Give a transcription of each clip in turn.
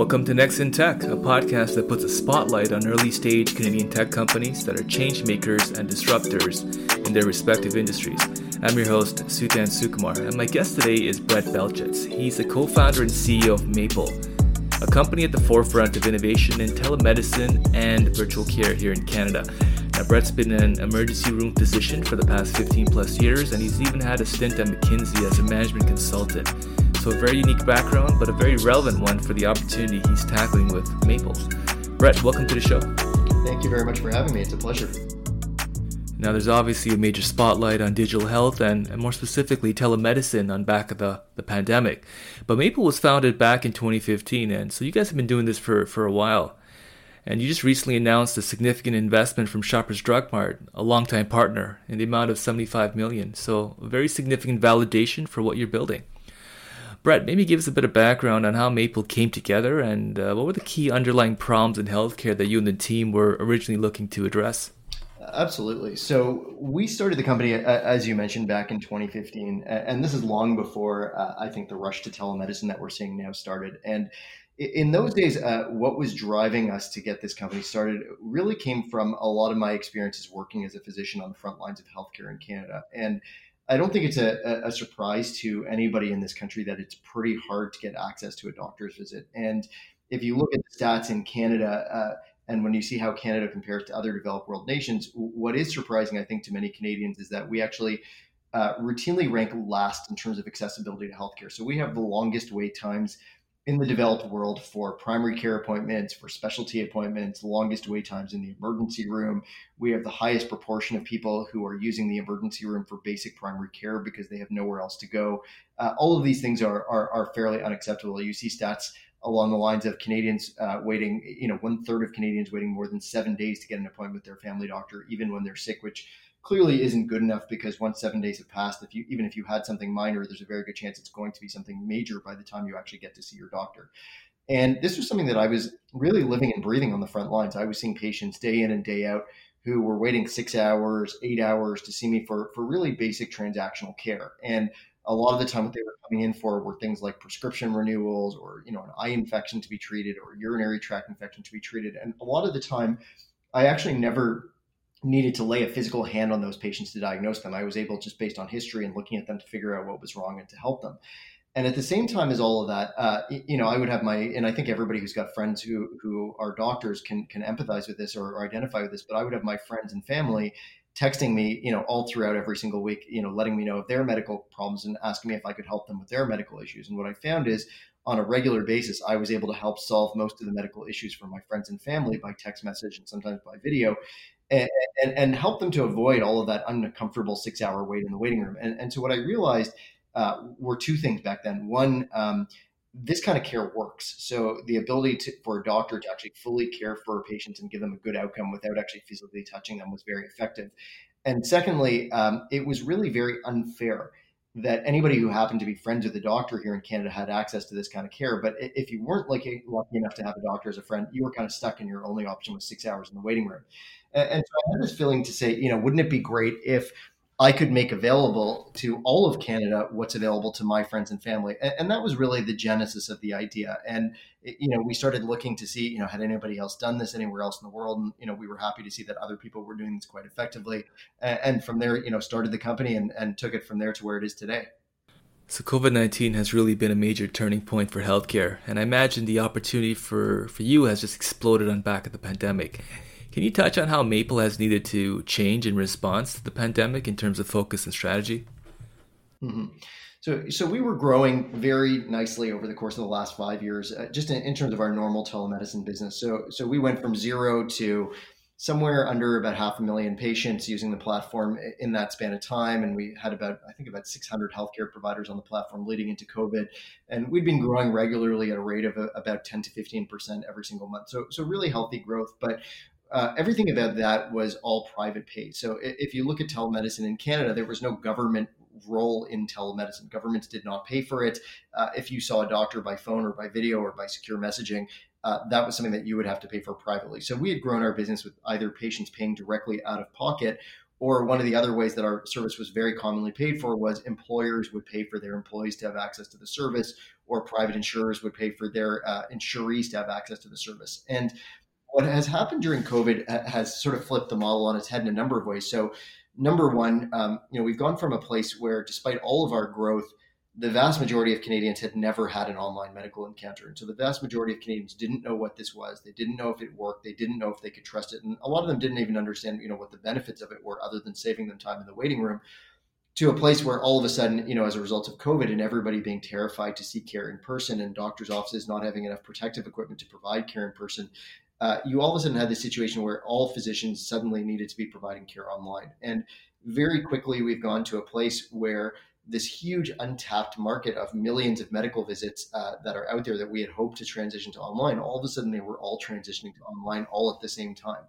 Welcome to Next in Tech, a podcast that puts a spotlight on early stage Canadian tech companies that are change makers and disruptors in their respective industries. I'm your host, Sutan Sukumar, and my guest today is Brett Belchetz. He's the co founder and CEO of Maple, a company at the forefront of innovation in telemedicine and virtual care here in Canada. Now, Brett's been an emergency room physician for the past 15 plus years, and he's even had a stint at McKinsey as a management consultant. So, a very unique background, but a very relevant one for the opportunity he's tackling with Maple. Brett, welcome to the show. Thank you very much for having me. It's a pleasure. Now, there's obviously a major spotlight on digital health and, and more specifically telemedicine on back of the, the pandemic. But Maple was founded back in 2015, and so you guys have been doing this for, for a while. And you just recently announced a significant investment from Shoppers Drug Mart, a longtime partner, in the amount of 75 million. So, a very significant validation for what you're building. Brett, maybe give us a bit of background on how Maple came together and uh, what were the key underlying problems in healthcare that you and the team were originally looking to address? Absolutely. So we started the company, as you mentioned, back in 2015, and this is long before uh, I think the rush to telemedicine that we're seeing now started. And in those days, uh, what was driving us to get this company started really came from a lot of my experiences working as a physician on the front lines of healthcare in Canada. And I don't think it's a, a, surprise to anybody in this country that it's pretty hard to get access to a doctor's visit. And if you look at the stats in Canada, uh, and when you see how Canada compares to other developed world nations, what is surprising, I think, to many Canadians is that we actually uh, routinely rank last in terms of accessibility to healthcare. So we have the longest wait times in the developed world for primary care appointments, for specialty appointments, longest wait times in the emergency room. We have the highest proportion of people who are using the emergency room for basic primary care because they have nowhere else to go. Uh, all of these things are, are, are fairly unacceptable. You see stats along the lines of Canadians uh, waiting, you know, one third of Canadians waiting more than seven days to get an appointment with their family doctor, even when they're sick, which clearly isn't good enough because once seven days have passed, if you even if you had something minor, there's a very good chance it's going to be something major by the time you actually get to see your doctor. And this was something that I was really living and breathing on the front lines. I was seeing patients day in and day out who were waiting six hours, eight hours to see me for for really basic transactional care. And a lot of the time what they were coming in for were things like prescription renewals or you know an eye infection to be treated or urinary tract infection to be treated and a lot of the time i actually never needed to lay a physical hand on those patients to diagnose them. I was able, just based on history and looking at them, to figure out what was wrong and to help them. And at the same time as all of that, uh, you know, I would have my, and I think everybody who's got friends who who are doctors can can empathize with this or, or identify with this. But I would have my friends and family texting me, you know, all throughout every single week, you know, letting me know of their medical problems and asking me if I could help them with their medical issues. And what I found is on a regular basis, I was able to help solve most of the medical issues for my friends and family by text message and sometimes by video and, and, help them to avoid all of that uncomfortable six hour wait in the waiting room. And, and so what I realized uh, were two things back then. One, um, this kind of care works. So the ability to, for a doctor to actually fully care for patients and give them a good outcome without actually physically touching them was very effective. And secondly, um, it was really very unfair that anybody who happened to be friends with a doctor here in Canada had access to this kind of care. But if you weren't like lucky enough to have a doctor as a friend, you were kind of stuck and your only option was six hours in the waiting room. And so I had this feeling to say, you know, wouldn't it be great if I could make available to all of Canada what's available to my friends and family? And, that was really the genesis of the idea. And you know, we started looking to see, you know, had anybody else done this anywhere else in the world? And you know, we were happy to see that other people were doing this quite effectively. And from there, you know, started the company and, and took it from there to where it is today. So COVID nineteen has really been a major turning point for healthcare, and I imagine the opportunity for for you has just exploded on back of the pandemic. Can you touch on how Maple has needed to change in response to the pandemic in terms of focus and strategy? Mm-hmm. So, so we were growing very nicely over the course of the last five years, uh, just in, in, terms of our normal telemedicine business. So, so we went from zero to somewhere under about half a million patients using the platform in that span of time, and we had about, I think, about 600 healthcare providers on the platform leading into COVID, and we'd been growing regularly at a rate of a, about 10 to 15 percent every single month. So, so really healthy growth, but uh, everything about that was all private paid. So if you look at telemedicine in Canada, there was no government role in telemedicine. Governments did not pay for it. Uh, if you saw a doctor by phone or by video or by secure messaging, uh, that was something that you would have to pay for privately. So we had grown our business with either patients paying directly out of pocket Or one of the other ways that our service was very commonly paid for was employers would pay for their employees to have access to the service, or private insurers would pay for their uh, insurees to have access to the service. And what has happened during COVID has sort of flipped the model on its head in a number of ways. So, number one, um, you know, we've gone from a place where, despite all of our growth, the vast majority of Canadians had never had an online medical encounter. And so the vast majority of Canadians didn't know what this was. They didn't know if it worked. They didn't know if they could trust it. And a lot of them didn't even understand, you know, what the benefits of it were other than saving them time in the waiting room to a place where all of a sudden, you know, as a result of COVID and everybody being terrified to seek care in person and doctors' offices not having enough protective equipment to provide care in person, uh, you all of a sudden had this situation where all physicians suddenly needed to be providing care online. And very quickly, we've gone to a place where this huge untapped market of millions of medical visits uh, that are out there that we had hoped to transition to online, all of a sudden they were all transitioning to online all at the same time.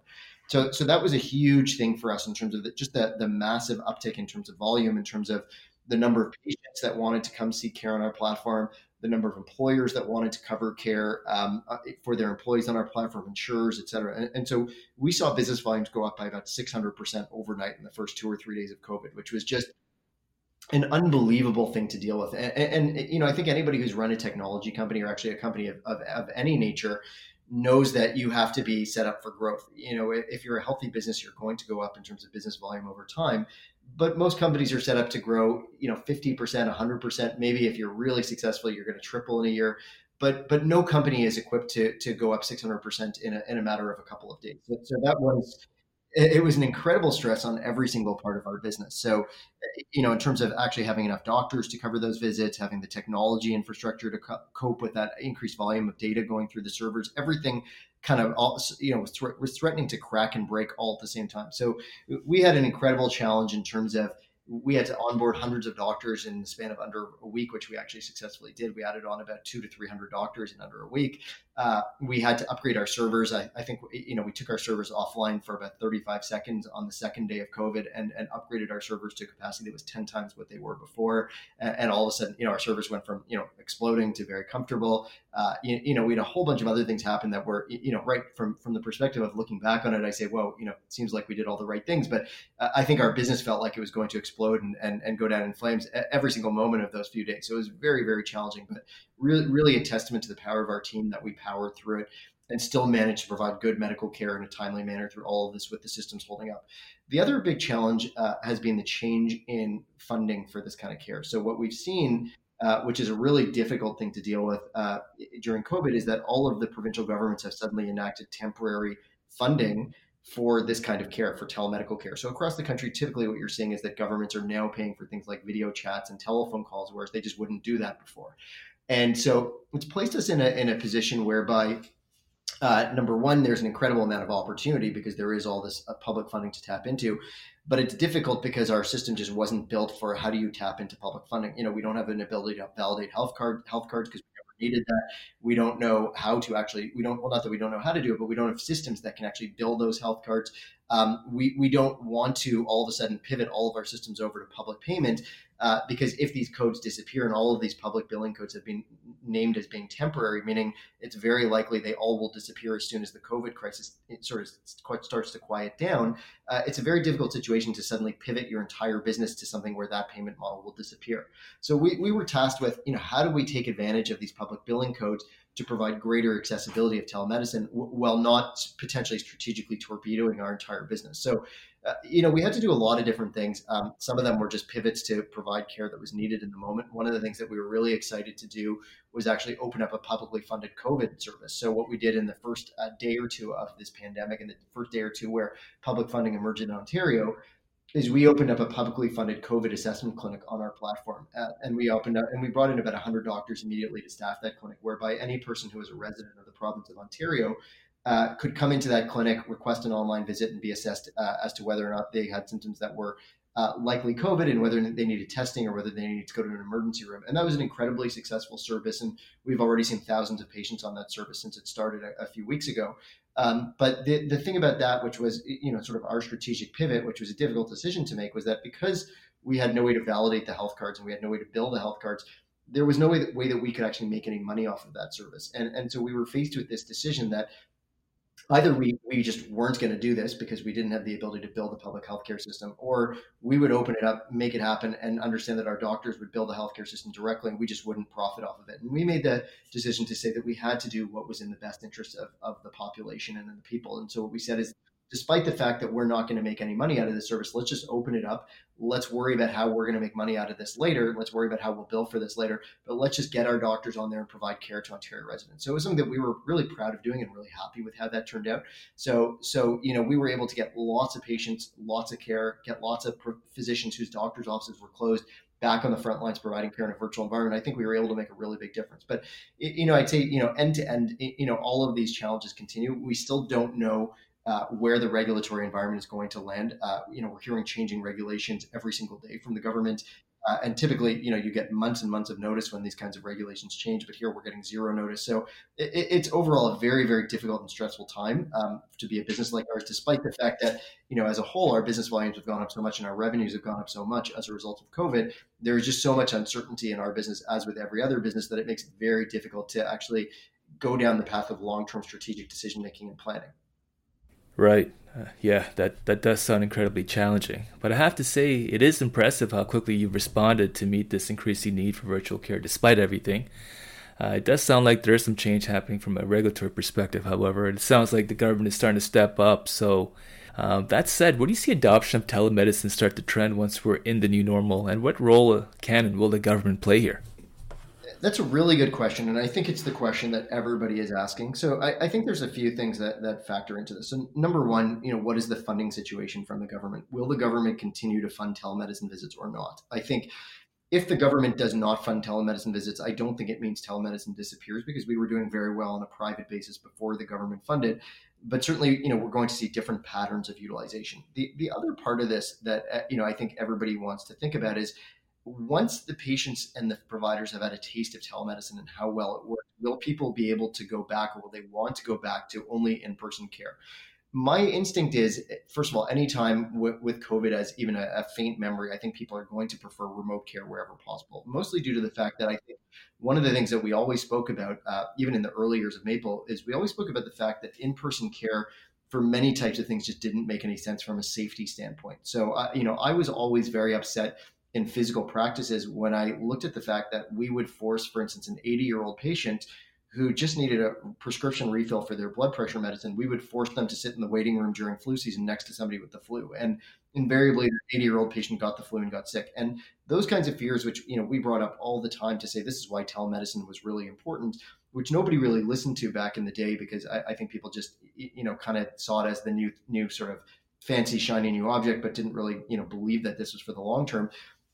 So, so that was a huge thing for us in terms of the, just the, the massive uptick in terms of volume, in terms of the number of patients that wanted to come seek care on our platform, the number of employers that wanted to cover care um, uh, for their employees on our platform, insurers, et cetera. And, and, so we saw business volumes go up by about 600% overnight in the first two or three days of COVID, which was just an unbelievable thing to deal with. And, and, you know, I think anybody who's run a technology company or actually a company of, of, of any nature knows that you have to be set up for growth. You know, if you're a healthy business, you're going to go up in terms of business volume over time but most companies are set up to grow, you know, 50%, 100%. Maybe if you're really successful, you're going to triple in a year. But but no company is equipped to to go up 600% in a, in a matter of a couple of days. So, so that was it was an incredible stress on every single part of our business. So, you know, in terms of actually having enough doctors to cover those visits, having the technology infrastructure to co- cope with that increased volume of data going through the servers, everything kind of all you know was, th- was threatening to crack and break all at the same time. So we had an incredible challenge in terms of we had to onboard hundreds of doctors in the span of under a week, which we actually successfully did. We added on about two to three hundred doctors in under a week. Uh, we had to upgrade our servers. I, I, think you know we took our servers offline for about 35 seconds on the second day of COVID, and, and upgraded our servers to capacity that was 10 times what they were before. And, and all of a sudden, you know, our servers went from you know exploding to very comfortable. Uh, you, you, know, we had a whole bunch of other things happen that were you know right from from the perspective of looking back on it. I say, well, you know, it seems like we did all the right things, but uh, I think our business felt like it was going to and, and and go down in flames every single moment of those few days. So it was very very challenging, but really really a testament to the power of our team that we powered through it and still managed to provide good medical care in a timely manner through all of this with the systems holding up. The other big challenge uh, has been the change in funding for this kind of care. So, what we've seen, uh, which is a really difficult thing to deal with uh, during COVID, is that all of the provincial governments have suddenly enacted temporary funding for this kind of care, for telemedical care. So, across the country, typically what you're seeing is that governments are now paying for things like video chats and telephone calls, whereas they just wouldn't do that before. And so it's placed us in a, in a position whereby, uh, number one, there's an incredible amount of opportunity because there is all this uh, public funding to tap into. But it's difficult because our system just wasn't built for how do you tap into public funding. You know, we don't have an ability to validate health card health cards because we that. We don't know how to actually. We don't well not that we don't know how to do it, but we don't have systems that can actually build those health cards. Um, we we don't want to all of a sudden pivot all of our systems over to public payment uh, because if these codes disappear and all of these public billing codes have been named as being temporary, meaning it's very likely they all will disappear as soon as the COVID crisis sort of starts to quiet down, uh, it's a very difficult situation to suddenly pivot your entire business to something where that payment model will disappear. So we, we were tasked with, you know, how do we take advantage of these public billing codes to provide greater accessibility of telemedicine while not potentially strategically torpedoing our entire business. So uh, you know, we had to do a lot of different things. Um, some of them were just pivots to provide care that was needed in the moment. One of the things that we were really excited to do was actually open up a publicly funded COVID service. So, what we did in the first uh, day or two of this pandemic, and the first day or two where public funding emerged in Ontario, is we opened up a publicly funded COVID assessment clinic on our platform, uh, and we opened up and we brought in about 100 doctors immediately to staff that clinic, whereby any person who is a resident of the province of Ontario uh, could come into that clinic, request an online visit, and be assessed uh, as to whether or not they had symptoms that were uh, likely COVID and whether they needed testing or whether they needed to go to an emergency room. And that was an incredibly successful service. And we've already seen thousands of patients on that service since it started a, a few weeks ago. Um, but the, the thing about that, which was, you know, sort of our strategic pivot, which was a difficult decision to make, was that because we had no way to validate the health cards and we had no way to bill the health cards, there was no way that, way that we could actually make any money off of that service. And, and so we were faced with this decision that either we, we just weren't going to do this because we didn't have the ability to build a public healthcare system, or we would open it up, make it happen, and understand that our doctors would build a healthcare system directly, and we just wouldn't profit off of it. And we made the decision to say that we had to do what was in the best interest of, of the population and the people. And so what we said is despite the fact that we're not going to make any money out of this service, let's just open it up. Let's worry about how we're going to make money out of this later. Let's worry about how we'll bill for this later. But let's just get our doctors on there and provide care to Ontario residents. So it was something that we were really proud of doing and really happy with how that turned out. So, so you know, we were able to get lots of patients, lots of care, get lots of physicians whose doctors' offices were closed back on the front lines providing care in a virtual environment, I think we were able to make a really big difference. But you know, I'd say you know end to end, you know, all of these challenges continue. We still don't know uh, where the regulatory environment is going to land. Uh, you know, we're hearing changing regulations every single day from the government. Uh, and typically, you know, you get months and months of notice when these kinds of regulations change. But here, we're getting zero notice. So it, it's overall a very, very difficult and stressful time um, to be a business like ours, despite the fact that, you know, as a whole, our business volumes have gone up so much and our revenues have gone up so much as a result of COVID. There is just so much uncertainty in our business, as with every other business, that it makes it very difficult to actually go down the path of long-term strategic decision making and planning. Right. Uh, yeah, that, that does sound incredibly challenging. But I have to say, it is impressive how quickly you've responded to meet this increasing need for virtual care despite everything. Uh, it does sound like there's some change happening from a regulatory perspective, however. It sounds like the government is starting to step up. So, um, that said, where do you see adoption of telemedicine start to trend once we're in the new normal? And what role can and will the government play here? That's a really good question, and I think it's the question that everybody is asking. So I, I, think there's a few things that that factor into this. So number one, you know, what is the funding situation from the government? Will the government continue to fund telemedicine visits or not? I think if the government does not fund telemedicine visits, I don't think it means telemedicine disappears because we were doing very well on a private basis before the government funded. But certainly, you know, we're going to see different patterns of utilization. The the other part of this that uh, you know I think everybody wants to think about is once the patients and the providers have had a taste of telemedicine and how well it works, will people be able to go back or will they want to go back to only in person care? My instinct is, first of all, anytime with, with COVID as even a, a, faint memory, I think people are going to prefer remote care wherever possible, mostly due to the fact that I think one of the things that we always spoke about, uh, even in the early years of Maple, is we always spoke about the fact that in person care for many types of things just didn't make any sense from a safety standpoint. So, uh, you know, I was always very upset in physical practices when I looked at the fact that we would force, for instance, an 80 year old patient who just needed a prescription refill for their blood pressure medicine, we would force them to sit in the waiting room during flu season next to somebody with the flu. And invariably, the 80 year old patient got the flu and got sick. And those kinds of fears, which you know we brought up all the time to say this is why telemedicine was really important, which nobody really listened to back in the day because I, I think people just you know kind of saw it as the new new sort of fancy shiny new object, but didn't really you know believe that this was for the long term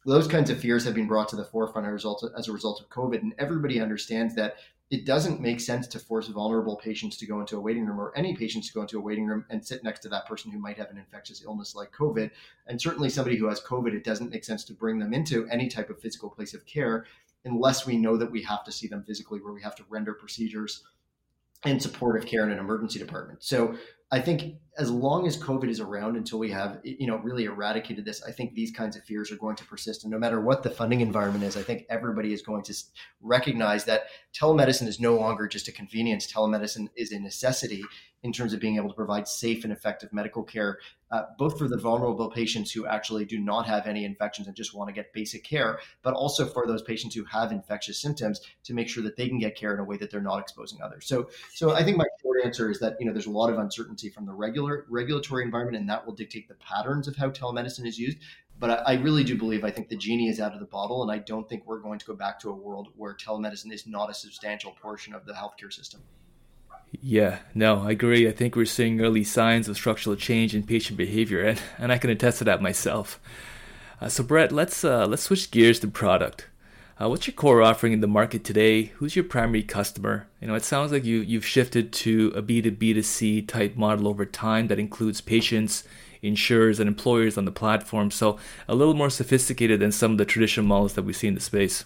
those kinds of fears have been brought to the forefront as a result of, as a result of COVID. And everybody understands that it doesn't make sense to force vulnerable patients to go into a waiting room or any patients to go into a waiting room and sit next to that person who might have an infectious illness like COVID. And certainly somebody who has COVID, it doesn't make sense to bring them into any type of physical place of care unless we know that we have to see them physically, where we have to render procedures and supportive care in an emergency department. So I think as long as COVID is around until we have, you know, really eradicated this, I think these kinds of fears are going to persist. And no matter what the funding environment is, I think everybody is going to recognize that telemedicine is no longer just a convenience. Telemedicine is a necessity in terms of being able to provide safe and effective medical care, uh, both for the vulnerable patients who actually do not have any infections and just want to get basic care, but also for those patients who have infectious symptoms to make sure that they can get care in a way that they're not exposing others. So, so I think my short answer is that you know there's a lot of uncertainty from the regular regulatory environment, and that will dictate the patterns of how telemedicine is used. But I, I really do believe I think the genie is out of the bottle, and I don't think we're going to go back to a world where telemedicine is not a substantial portion of the healthcare system. Yeah, no, I agree. I think we're seeing early signs of structural change in patient behavior, and, and I can attest to that myself. Uh, so, Brett, let's uh, let's switch gears to product. Uh, what's your core offering in the market today? Who's your primary customer? You know, it sounds like you you've shifted to a B two B to C type model over time that includes patients, insurers, and employers on the platform. So, a little more sophisticated than some of the traditional models that we see in the space.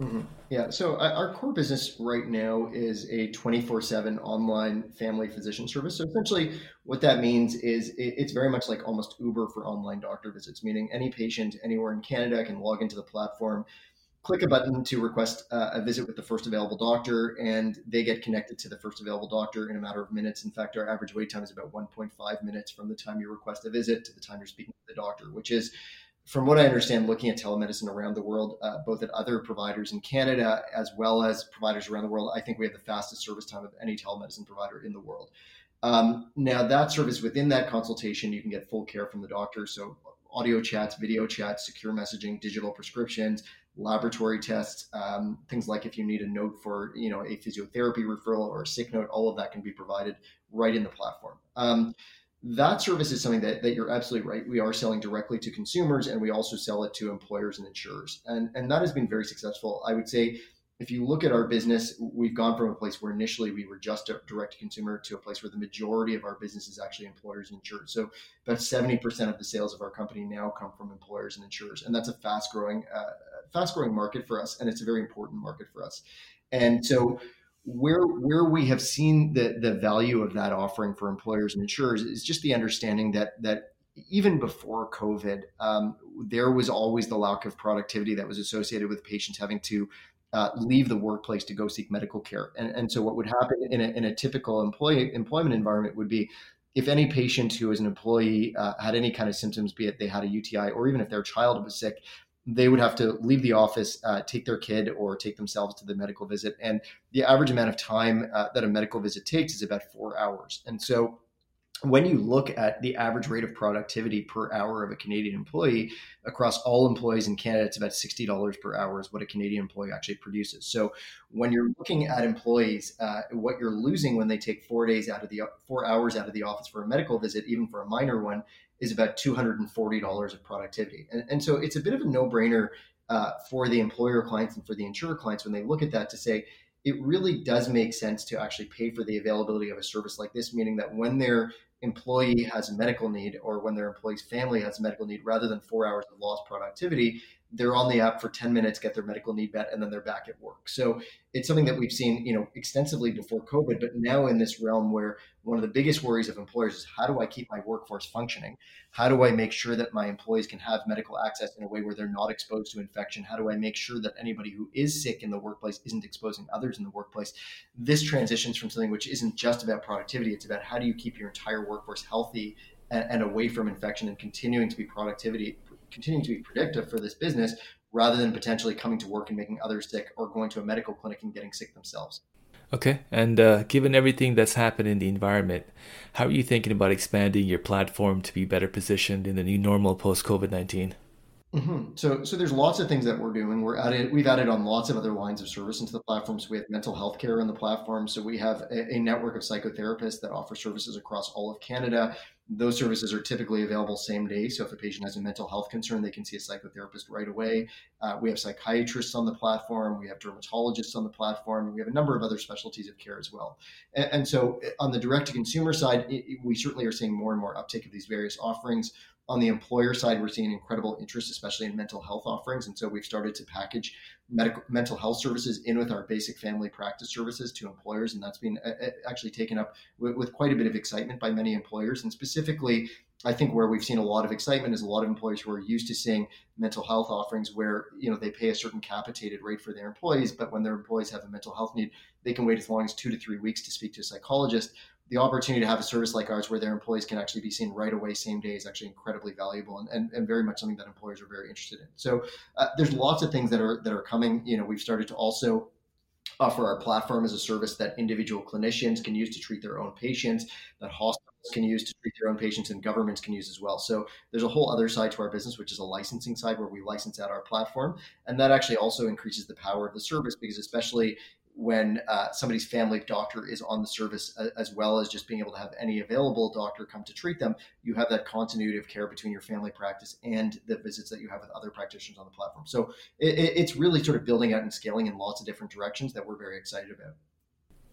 Mm-hmm. Yeah. So uh, our core business right now is a 24 7 online family physician service. So essentially, what that means is it's very much like almost Uber for online doctor visits, meaning any patient anywhere in Canada can log into the platform click a button to request uh, a visit with the first available doctor, and they get connected to the first available doctor in a matter of minutes. In fact, our average wait time is about 1.5 minutes from the time you request a visit to the time you're speaking to the doctor, which is, from what I understand, looking at telemedicine around the world, uh, both at other providers in Canada as well as providers around the world, I think we have the fastest service time of any telemedicine provider in the world. Um, now, that service within that consultation, you can get full care from the doctor. So, audio chats, video chats, secure messaging, digital prescriptions, laboratory tests, um, things like if you need a note for you know a physiotherapy referral or a sick note, all of that can be provided right in the platform. Um, that service is something that, that you're absolutely right. We are selling directly to consumers and we also sell it to employers and insurers. And, and that has been very successful. I would say if you look at our business, we've gone from a place where initially we were just a direct consumer to a place where the majority of our business is actually employers and insurers. So about 70% of the sales of our company now come from employers and insurers. And that's a fast growing, uh, fast growing market for us. And it's a very important market for us. And so where, where we have seen the, the value of that offering for employers and insurers is just the understanding that, that even before COVID, um, there was always the lack of productivity that was associated with patients having to uh, leave the workplace to go seek medical care. And, and so, what would happen in a, in a typical employee, employment environment would be if any patient who is an employee uh, had any kind of symptoms, be it they had a UTI or even if their child was sick, they would have to leave the office, uh, take their kid, or take themselves to the medical visit. And the average amount of time uh, that a medical visit takes is about four hours. And so, when you look at the average rate of productivity per hour of a Canadian employee across all employees in Canada, it's about $60 per hour is what a Canadian employee actually produces. So when you're looking at employees, uh, what you're losing when they take four days out of the four hours out of the office for a medical visit, even for a minor one, is about $240 of productivity. And, and so it's a bit of a no brainer uh, for the employer clients and for the insurer clients when they look at that to say, it really does make sense to actually pay for the availability of a service like this, meaning that when their employee has a medical need or when their employee's family has a medical need, rather than four hours of lost productivity, they're on the app for 10 minutes, get their medical need met, and then they're back at work. So it's something that we've seen, you know, extensively before COVID, but now in this realm where one of the biggest worries of employers is how do I keep my workforce functioning? How do I make sure that my employees can have medical access in a way where they're not exposed to infection? How do I make sure that anybody who is sick in the workplace isn't exposing others in the workplace? This transitions from something which isn't just about productivity, it's about how do you keep your entire workforce healthy and, and away from infection and continuing to be productivity continuing to be predictive for this business rather than potentially coming to work and making others sick or going to a medical clinic and getting sick themselves. Okay, and uh, given everything that's happened in the environment, how are you thinking about expanding your platform to be better positioned in the new normal post COVID 19? Mm-hmm. So, so there's lots of things that we're doing. We're added, we've added on lots of other lines of service into the platform. So we have mental health care on the platform. So we have a, a network of psychotherapists that offer services across all of Canada. Those services are typically available same day. So if a patient has a mental health concern, they can see a psychotherapist right away. Uh, we have psychiatrists on the platform. We have dermatologists on the platform. We have a number of other specialties of care as well. And, and so on the direct to consumer side, it, we certainly are seeing more and more uptake of these various offerings on the employer side, we're seeing incredible interest, especially in mental health offerings. And so we've started to package medical mental health services in with our basic family practice services to employers. And that's been uh, uh, actually taken up with, with quite a bit of excitement by many employers. And specifically, I think where we've seen a lot of excitement is a lot of employers who are used to seeing mental health offerings where you know they pay a certain capitated rate for their employees, but when their employees have a mental health need, they can wait as long as two to three weeks to speak to a psychologist the opportunity to have a service like ours where their employees can actually be seen right away same day is actually incredibly valuable and, and, and very much something that employers are very interested in. So uh, there's lots of things that are that are coming. You know we've started to also offer our platform as a service that individual clinicians can use to treat their own patients that hospitals can use to treat their own patients and governments can use as well. So there's a whole other side to our business which is a licensing side where we license out our platform and that actually also increases the power of the service because especially when uh, somebody's family doctor is on the service, as well as just being able to have any available doctor come to treat them, you have that continuity of care between your family practice and the visits that you have with other practitioners on the platform. So it, it's really sort of building out and scaling in lots of different directions that we're very excited about.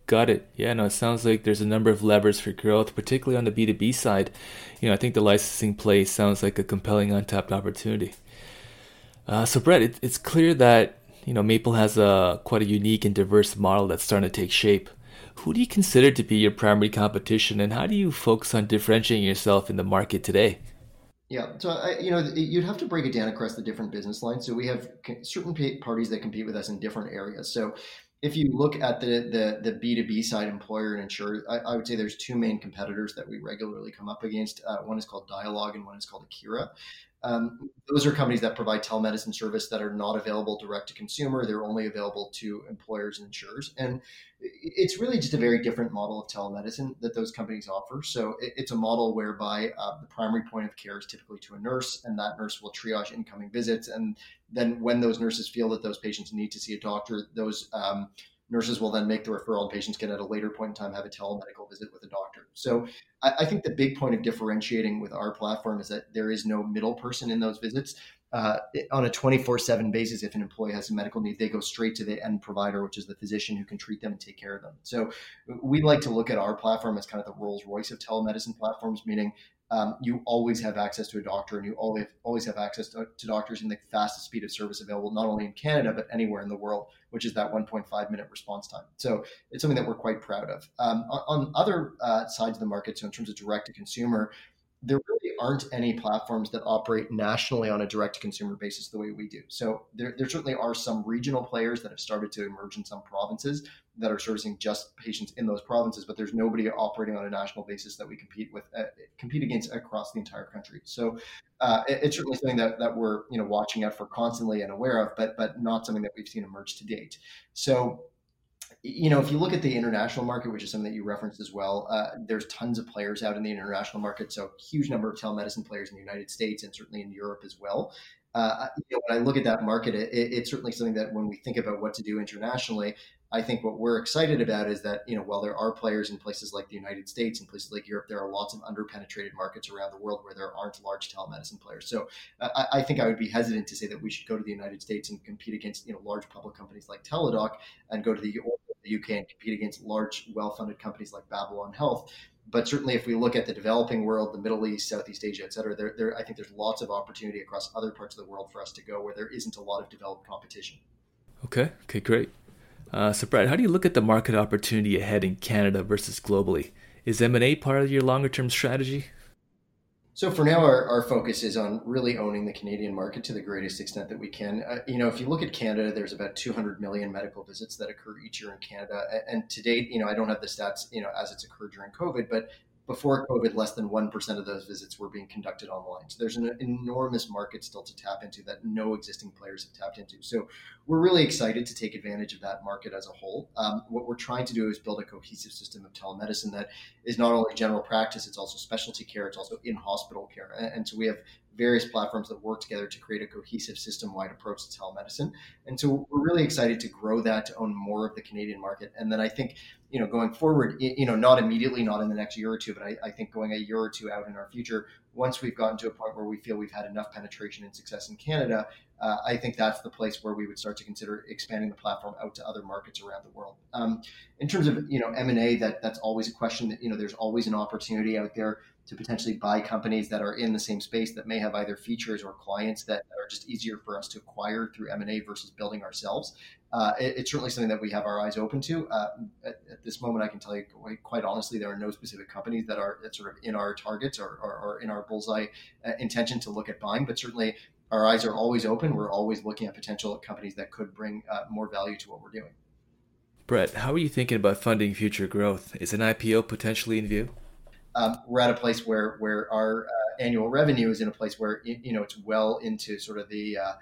Got it. Yeah, no, it sounds like there's a number of levers for growth, particularly on the B2B side. You know, I think the licensing play sounds like a compelling untapped opportunity. Uh, so, Brett, it, it's clear that you know, Maple has a quite a unique and diverse model that's starting to take shape. Who do you consider to be your primary competition, and how do you focus on differentiating yourself in the market today? Yeah, so I, you know, you'd have to break it down across the different business lines. So we have certain parties that compete with us in different areas. So if you look at the the B two B side, employer and insurer, I, I, would say there's two main competitors that we regularly come up against. Uh, one is called Dialogue, and one is called Akira. Um, those are companies that provide telemedicine service that are not available direct to consumer. They're only available to employers and insurers. And it's really just a very different model of telemedicine that those companies offer. So it's a model whereby uh, the primary point of care is typically to a nurse, and that nurse will triage incoming visits. And then when those nurses feel that those patients need to see a doctor, those um, nurses will then make the referral and patients can at a later point in time have a telemedical visit with a doctor. So I, I think the big point of differentiating with our platform is that there is no middle person in those visits. Uh, on a 24-7 basis if an employee has a medical need they go straight to the end provider which is the physician who can treat them and take care of them so we like to look at our platform as kind of the rolls royce of telemedicine platforms meaning um, you always have access to a doctor and you always always have access to, to, doctors in the fastest speed of service available not only in Canada but anywhere in the world which is that 1.5 minute response time so it's something that we're quite proud of um, on, on, other uh, sides of the market so in terms of direct to consumer there really aren't any platforms that operate nationally on a direct to consumer basis the way we do. So there, there certainly are some regional players that have started to emerge in some provinces that are servicing just patients in those provinces, but there's nobody operating on a national basis that we compete with, uh, compete against across the entire country. So uh, it, it's certainly something that, that we're you know watching out for constantly and aware of, but but not something that we've seen emerge to date. So you know, if you look at the international market, which is something that you referenced as well, uh, there's tons of players out in the international market. So, huge number of telemedicine players in the United States and certainly in Europe as well. Uh, you know, when I look at that market, it, it's certainly something that when we think about what to do internationally, I think what we're excited about is that you know while there are players in places like the United States and places like Europe, there are lots of underpenetrated markets around the world where there aren't large telemedicine players. So uh, I, I, think I would be hesitant to say that we should go to the United States and compete against you know large public companies like Teladoc and go to the, the UK and compete against large, well-funded companies like Babylon Health but certainly if we look at the developing world, the Middle East, Southeast Asia, et cetera, there, there, I think there's lots of opportunity across other parts of the world for us to go where there isn't a lot of developed competition. Okay. Okay. Great. Uh, so, Brad, how do you look at the market opportunity ahead in Canada versus globally? Is M&A part of your longer-term strategy? So for now, our, our focus is on really owning the Canadian market to the greatest extent that we can. Uh, you know, if you look at Canada, there's about 200 million medical visits that occur each year in Canada, and to date, you know, I don't have the stats, you know, as it's occurred during COVID, but before COVID, less than 1% of those visits were being conducted online. So there's an enormous market still to tap into that no existing players have tapped into. So we're really excited to take advantage of that market as a whole. Um, what we're trying to do is build a cohesive system of telemedicine that is not only general practice, it's also specialty care, it's also in hospital care. And, and so we have various platforms that work together to create a cohesive system wide approach to telemedicine. And so we're really excited to grow that to own more of the Canadian market. And then I think, you know, going forward, you know, not immediately, not in the next year or two, but I, I think going a year or two out in our future, once we've gotten to a point where we feel we've had enough penetration and success in Canada, uh, I think that's the place where we would start to consider expanding the platform out to other markets around the world. Um, in terms of you know M and A, that that's always a question that you know there's always an opportunity out there to potentially buy companies that are in the same space that may have either features or clients that are just easier for us to acquire through M&A versus building ourselves. Uh, it, it's certainly something that we have our eyes open to. Uh, at, at, this moment, I can tell you quite honestly, there are no specific companies that are sort of in our targets or, or, or in our bullseye uh, intention to look at buying, but certainly our eyes are always open. We're always looking at potential companies that could bring uh, more value to what we're doing. Brett, how are you thinking about funding future growth? Is an IPO potentially in view? Um, we're at a place where where our uh, annual revenue is in a place where you know it's well into sort of the uh,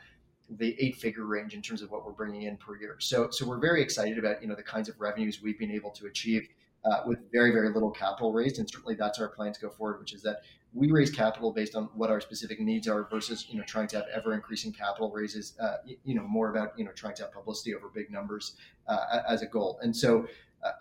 the eight figure range in terms of what we're bringing in per year. So so we're very excited about you know the kinds of revenues we've been able to achieve uh, with very very little capital raised, and certainly that's our plan to go forward, which is that we raise capital based on what our specific needs are versus you know trying to have ever increasing capital raises. Uh, you know more about you know trying to have publicity over big numbers uh, as a goal, and so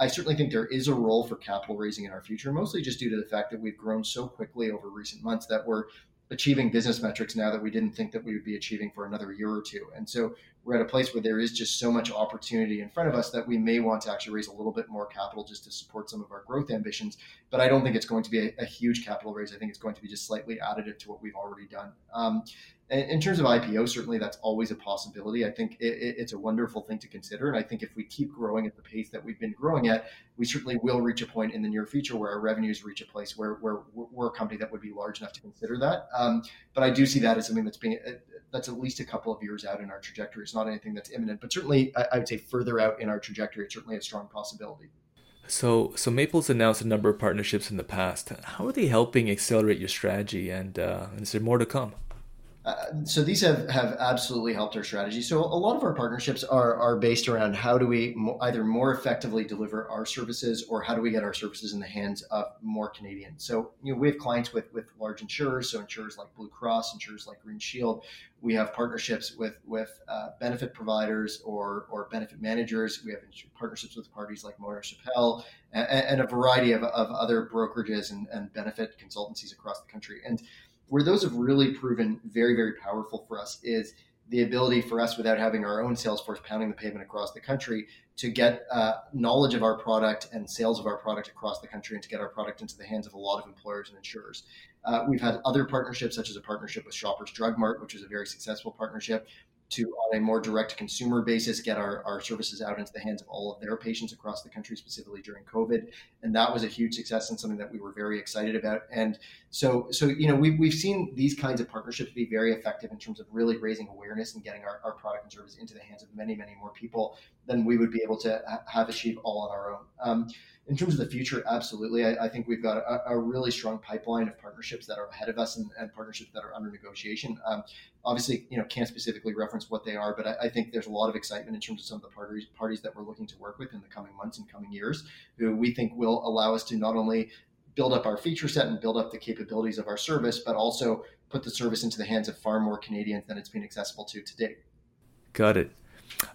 I certainly think there is a role for capital raising in our future, mostly just due to the fact that we've grown so quickly over recent months that we're achieving business metrics now that we didn't think that we would be achieving for another year or two. And so we're at a place where there is just so much opportunity in front of us that we may want to actually raise a little bit more capital just to support some of our growth ambitions. But I don't think it's going to be a, a huge capital raise. I think it's going to be just slightly additive to what we've already done. Um, in terms of IPO, certainly that's always a possibility. I think it, it's a wonderful thing to consider. And I think if we keep growing at the pace that we've been growing at, we certainly will reach a point in the near future where our revenues reach a place where, where we're a company that would be large enough to consider that. Um, but I do see that as something that's being uh, that's at least a couple of years out in our trajectory. It's not anything that's imminent, but certainly I, I would say further out in our trajectory, it's certainly a strong possibility. So, so Maple's announced a number of partnerships in the past. How are they helping accelerate your strategy, and, uh, is there more to come? Uh, so these have, have absolutely helped our strategy. So a lot of our partnerships are, are based around how do we mo- either more effectively deliver our services or how do we get our services in the hands of more Canadians. So you know we have clients with with large insurers, so insurers like Blue Cross, insurers like Green Shield. We have partnerships with with uh, benefit providers or or benefit managers. We have partnerships with parties like Morneau Shepell and, and, a variety of, of other brokerages and, and benefit consultancies across the country. And where those have really proven very, very powerful for us is the ability for us, without having our own sales force pounding the pavement across the country, to get uh, knowledge of our product and sales of our product across the country and to get our product into the hands of a lot of employers and insurers. Uh, we've had other partnerships, such as a partnership with Shoppers Drug Mart, which is a very successful partnership, to on a more direct consumer basis get our, our services out into the hands of all of their patients across the country specifically during covid. And that was a huge success and something that we were very excited about. And so so you know we've, we've seen these kinds of partnerships be very effective in terms of really raising awareness and getting our, our product and service into the hands of many many more people than we would be able to have achieved all on our own um, in terms of the future, absolutely. I, I think we've got a, a, really strong pipeline of partnerships that are ahead of us and, and partnerships that are under negotiation. Um, obviously, you know, can't specifically reference what they are, but I, I, think there's a lot of excitement in terms of some of the parties parties that we're looking to work with in the coming months and coming years, who we think will allow us to not only build up our feature set and build up the capabilities of our service, but also put the service into the hands of far more Canadians than it's been accessible to to date. Got it.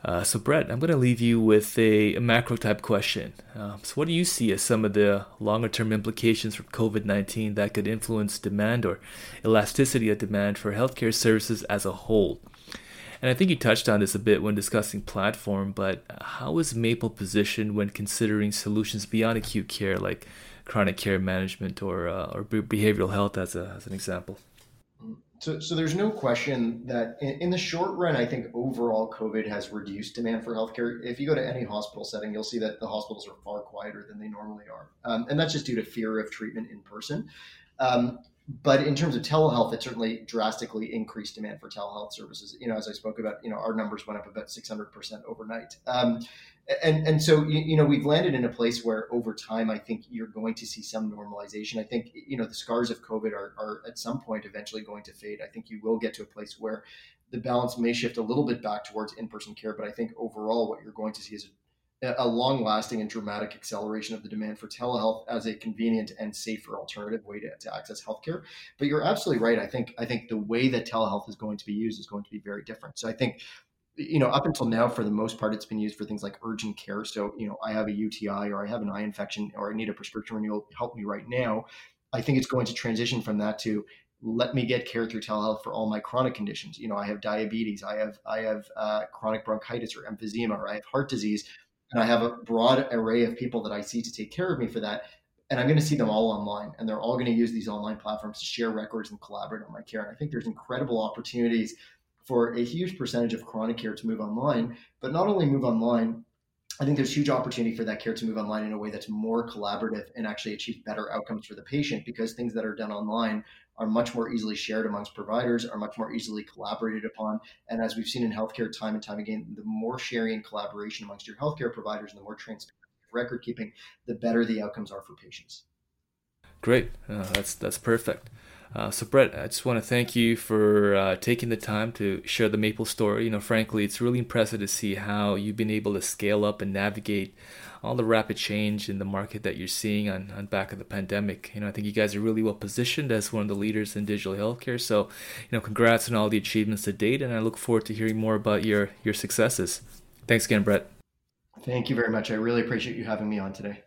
Uh, so, Brett, I'm going to leave you with a, a macro type question. Uh, so, what do you see as some of the longer term implications from COVID 19 that could influence demand or elasticity of demand for healthcare services as a whole? And I think you touched on this a bit when discussing platform, but how is Maple positioned when considering solutions beyond acute care, like chronic care management or, uh, or behavioral health, as, a, as an example? So, so there's no question that in, in, the short run, I think overall COVID has reduced demand for healthcare. If you go to any hospital setting, you'll see that the hospitals are far quieter than they normally are, um, and that's just due to fear of treatment in person. Um, but in terms of telehealth, it certainly drastically increased demand for telehealth services. You know, as I spoke about, you know, our numbers went up about 600% overnight. Um, and and so you, know we've landed in a place where over time I think you're going to see some normalization. I think you know the scars of COVID are, are at some point eventually going to fade. I think you will get to a place where the balance may shift a little bit back towards in-person care, but I think overall what you're going to see is a, a long-lasting and dramatic acceleration of the demand for telehealth as a convenient and safer alternative way to, to access healthcare. But you're absolutely right. I think I think the way that telehealth is going to be used is going to be very different. So I think you know, up until now, for the most part, it's been used for things like urgent care. So, you know, I have a UTI or I have an eye infection or I need a prescription renewal, help me right now. I think it's going to transition from that to let me get care through telehealth for all my chronic conditions. You know, I have diabetes, I have I have uh, chronic bronchitis or emphysema, or I have heart disease, and I have a broad array of people that I see to take care of me for that. And I'm going to see them all online, and they're all going to use these online platforms to share records and collaborate on my care. And I think there's incredible opportunities for a huge percentage of chronic care to move online, but not only move online, I think there's huge opportunity for that care to move online in a way that's more collaborative and actually achieve better outcomes for the patient because things that are done online are much more easily shared amongst providers, are much more easily collaborated upon. And as we've seen in healthcare time and time again, the more sharing and collaboration amongst your healthcare providers and the more transparent record keeping, the better the outcomes are for patients. Great. Uh, that's that's perfect. Uh, so, Brett, I just want to thank you for uh, taking the time to share the Maple story. You know, frankly, it's really impressive to see how you've been able to scale up and navigate all the rapid change in the market that you're seeing on, on back of the pandemic. You know, I think you guys are really well positioned as one of the leaders in digital healthcare. So, you know, congrats on all the achievements to date, and I look forward to hearing more about your your successes. Thanks again, Brett. Thank you very much. I really appreciate you having me on today.